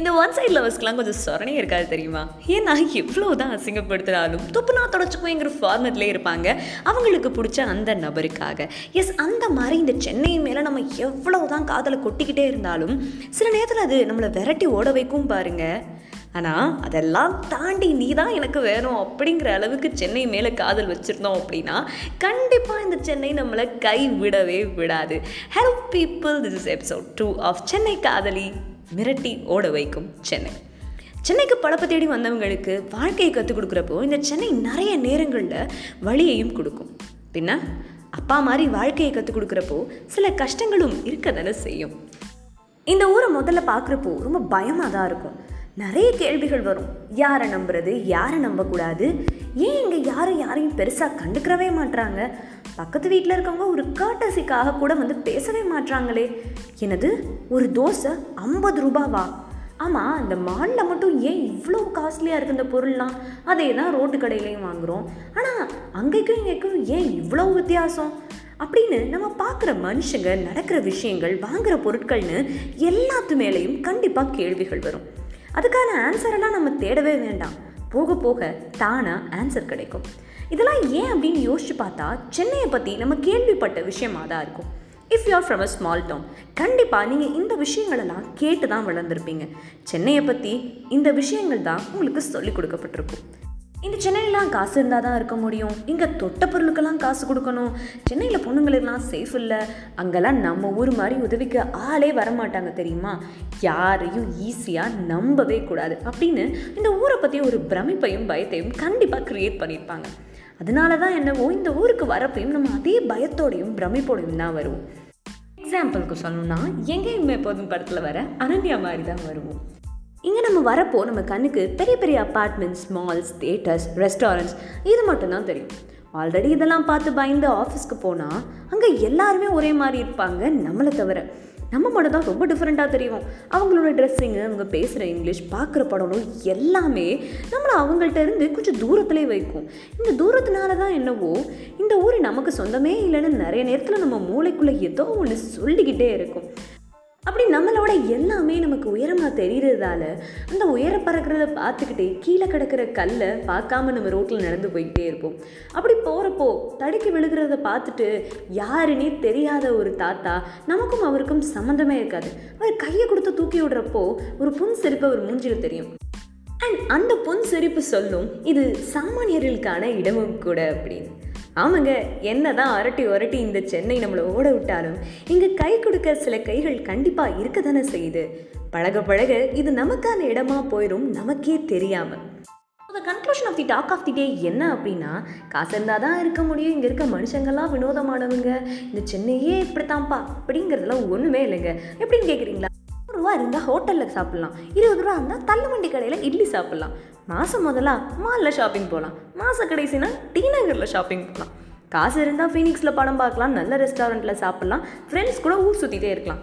இந்த one side லவர்ஸ்க்குலாம் கொஞ்சம் சொரணே இருக்காது தெரியுமா? ஏன்னா எவ்வளோ தான் அசிங்கப்படுத்தினாலும் துப்புனா தொடச்சுக்குவேங்கிற ஃபார்மெட்லேயே இருப்பாங்க. அவங்களுக்கு பிடிச்ச அந்த நபருக்காக. எஸ் அந்த மாதிரி இந்த சென்னை மேலே நம்ம எவ்வளோ தான் காதலை கொட்டிக்கிட்டே இருந்தாலும் சில நேரத்தில் அது நம்மளை விரட்டி ஓட வைக்கும் பாருங்க. ஆனால் அதெல்லாம் தாண்டி நீ தான் எனக்கு வேணும் அப்படிங்கிற அளவுக்கு சென்னை மேலே காதல் வச்சுருந்தோம் அப்படின்னா கண்டிப்பாக இந்த சென்னை நம்மளை கை விடவே விடாது. Hello people this is episode two of Chennai காதலி மிரட்டி ஓட வைக்கும் சென்னை. சென்னைக்கு பழப்ப தேடி வந்தவங்களுக்கு வாழ்க்கையை கற்றுக் கொடுக்குறப்போ இந்த சென்னை நிறைய நேரங்களில் வழியையும் கொடுக்கும். பின்ன அப்பா மாதிரி வாழ்க்கையை கற்றுக் கொடுக்குறப்போ சில கஷ்டங்களும் இருக்க தானே செய்யும். இந்த ஊரை முதல்ல பார்க்குறப்போ ரொம்ப பயமாக தான் இருக்கும். நிறைய கேள்விகள் வரும். யாரை நம்புறது யாரை நம்பக்கூடாது? ஏன் இங்கே யாரும் யாரையும் பெருசாக கண்டுக்கிறவே மாட்றாங்க? பக்கத்து வீட்டில் இருக்கவங்க ஒரு காட்டசிக்காக கூட வந்து பேசவே மாட்றாங்களே. என்னது? ஒரு தோசை ஐம்பது ரூபாவா? ஆமாம் இந்த மாலில் மட்டும் ஏன் இவ்வளோ காஸ்ட்லியாக இருக்குது இந்த பொருள்லாம்? அதே தான் ரோட்டு கடையிலையும் வாங்குகிறோம் ஆனால் அங்கேக்கும் இங்கேக்கும் ஏன் இவ்வளோ வித்தியாசம்? அப்படின்னு நம்ம பார்க்குற மனுஷங்க நடக்கிற விஷயங்கள் வாங்குகிற பொருட்கள்னு எல்லாத்து மேலேயும் கண்டிப்பாக கேள்விகள் வரும். அதுக்கான ஆன்சரெல்லாம் நம்ம தேடவே வேண்டாம். போக போக தானாக ஆன்சர் கிடைக்கும். இதெல்லாம் ஏன் அப்படின்னு யோசிச்சு பார்த்தா சென்னையை பற்றி நம்ம கேள்விப்பட்ட விஷயமாக தான் இருக்கும். If you are from a small town கண்டிப்பாக நீங்கள் இந்த விஷயங்களெல்லாம் கேட்டு தான் வளர்ந்துருப்பீங்க. சென்னையை பற்றி இந்த விஷயங்கள் தான் உங்களுக்கு சொல்லிக் கொடுக்கப்பட்டிருக்கும். இந்த சென்னையிலாம் காசு இருந்தால் தான் இருக்க முடியும். இங்கே தொட்ட பொருளுக்கெல்லாம் காசு கொடுக்கணும். சென்னையில் பொண்ணுங்களுக்கெல்லாம் சேஃப் இல்லை. அங்கெல்லாம் நம்ம ஊர் மாதிரி உதவிக்கு ஆளே வரமாட்டாங்க தெரியுமா? யாரையும் ஈஸியாக நம்பவே கூடாது. அப்படின்னு இந்த ஊரை பற்றி ஒரு பிரமிப்பையும் பயத்தையும் கண்டிப்பாக க்ரியேட் பண்ணியிருப்பாங்க. அதனால தான் என்னவோ இந்த ஊருக்கு வரப்பையும் நம்ம அதே பயத்தோடையும் பிரமிப்போடையும் தான் வருவோம். எக்ஸாம்பிளுக்கு சொல்லணும்னா எங்கேயுமே எப்போதும் படத்தில் வர அனன்யா மாதிரி தான் வருவோம். இங்கே நம்ம வரப்போ நம்ம கண்ணுக்கு பெரிய பெரிய அப்பார்ட்மெண்ட்ஸ் மால்ஸ் தியேட்டர்ஸ் ரெஸ்டாரண்ட்ஸ் இது மட்டும்தான் தெரியும். ஆல்ரெடி இதெல்லாம் பார்த்து பயந்து ஆஃபீஸ்க்கு போனால் அங்கே எல்லாருமே ஒரே மாதிரி இருப்பாங்க நம்மளை தவிர. நம்ம மட்டும் தான் ரொம்ப டிஃப்ரெண்ட்டாக தெரியும். அவங்களோட ட்ரெஸ்ஸிங்கு அவங்க பேசுகிற இங்கிலீஷ் பார்க்குற படமும் எல்லாமே நம்மளை அவங்கள்ட்ட இருந்து கொஞ்சம் தூரத்திலே வைக்கும். இந்த தூரத்தினால தான் என்னவோ இந்த ஊர் நமக்கு சொந்தமே இல்லைன்னு நிறைய நேரத்தில் நம்ம மூளைக்குள்ளே ஏதோ ஒன்று சொல்லிக்கிட்டே இருக்கும். அப்படி நம்மளோட எல்லாமே நமக்கு உயரமாக தெரிகிறதால அந்த உயர பறக்கிறத பார்த்துக்கிட்டே கீழே கிடக்கிற கல்லை பார்க்காம நம்ம ரோட்டில் நடந்து போய்கிட்டே இருப்போம். அப்படி போகிறப்போ தடுக்கி விழுகிறத பார்த்துட்டு யாருன்னே தெரியாத ஒரு தாத்தா நமக்கும் அவருக்கும் சம்மந்தமே இருக்காது. அவர் கையை கொடுத்து தூக்கி விடுறப்போ ஒரு புன் செருப்பு அவர் மூஞ்சில் தெரியும். அண்ட் அந்த பொன் சிரிப்பு சொல்லும் இது சாமானியர்களுக்கான இடமும் கூட அப்படின்னு. ஆமாங்க என்னதான் அரட்டி ஒரட்டி இந்த சென்னை நம்மளை ஓட விட்டாலும் இங்கே கை கொடுக்க சில கைகள் கண்டிப்பாக இருக்க தானே செய்யுது. பழக பழக இது நமக்கான இடமா போயிடும் நமக்கே தெரியாமல் the conclusion of the talk of the day என்ன அப்படின்னா காசு இருந்தால் தான் இருக்க முடியும் இங்கே இருக்க மனுஷங்கள்லாம் வினோதமானவங்க இந்த சென்னையே இப்படித்தான்ப்பா அப்படிங்கிறதுலாம் ஒன்றுமே இல்லைங்க. எப்படின்னு கேட்குறீங்களா ரூபா இருந்தால் ஹோட்டலில் சாப்பிட்லாம். இருபது ரூபா இருந்தால் தள்ளுவண்டி கடையில் இட்லி சாப்பிட்லாம். மாதம் முதலா மாலில் ஷாப்பிங் போகலாம் மாத கடைசினா டி நகரில் ஷாப்பிங் போகலாம் காசு இருந்தால் ஃபீனிக்ஸில் படம் பார்க்கலாம் நல்ல ரெஸ்டாரண்ட்டில் சாப்பிட்லாம். ஃப்ரெண்ட்ஸ் கூட ஊர் சுற்றிட்டே இருக்கலாம்.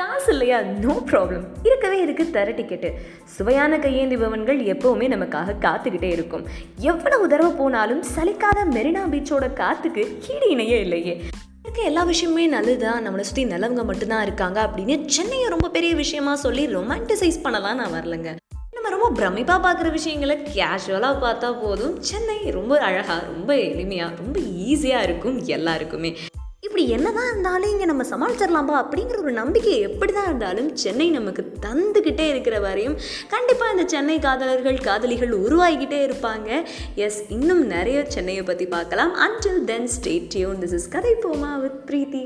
காசு இல்லையா? நோ ப்ராப்ளம் இருக்கவே இருக்குது தர டிக்கெட்டு சுவையான கையேந்தி பவன்கள் எப்போவுமே நமக்காக காத்துக்கிட்டே இருக்கும். எவ்வளவு தடவை போனாலும் சலிக்காத மெரினா பீச்சோட காத்துக்கு ஈடு இணையே இல்லையே. இருக்க எல்லா விஷயமே நல்லதுதான் நம்மளை சுற்றி நல்லவங்க மட்டும்தான் இருக்காங்க அப்படின்னு சென்னையை ரொம்ப பெரிய விஷயமா சொல்லி ரொமான்டிசைஸ் பண்ணலாம் நான் வரலங்க. நம்ம ரொம்ப பிரமிப்பாக பார்க்குற விஷயங்களை கேஷுவலாக பார்த்தா போதும். சென்னை ரொம்ப அழகாக ரொம்ப எளிமையாக ரொம்ப ஈஸியாக இருக்கும் எல்லாருக்குமே. இப்படி என்னதான் இருந்தாலும் இங்கே நம்ம சமாளிச்சிடலாம்பா அப்படிங்கிற ஒரு நம்பிக்கை எப்படி தான் இருந்தாலும் சென்னை நமக்கு தந்துக்கிட்டே இருக்கிற வரையும் கண்டிப்பாக இந்த சென்னை காதலர்கள் காதலிகள் உருவாகிக்கிட்டே இருப்பாங்க. எஸ் இன்னும் நிறைய சென்னையை பற்றி பார்க்கலாம். Until then stay tuned this is கதை போமா வித் பிரீத்தி.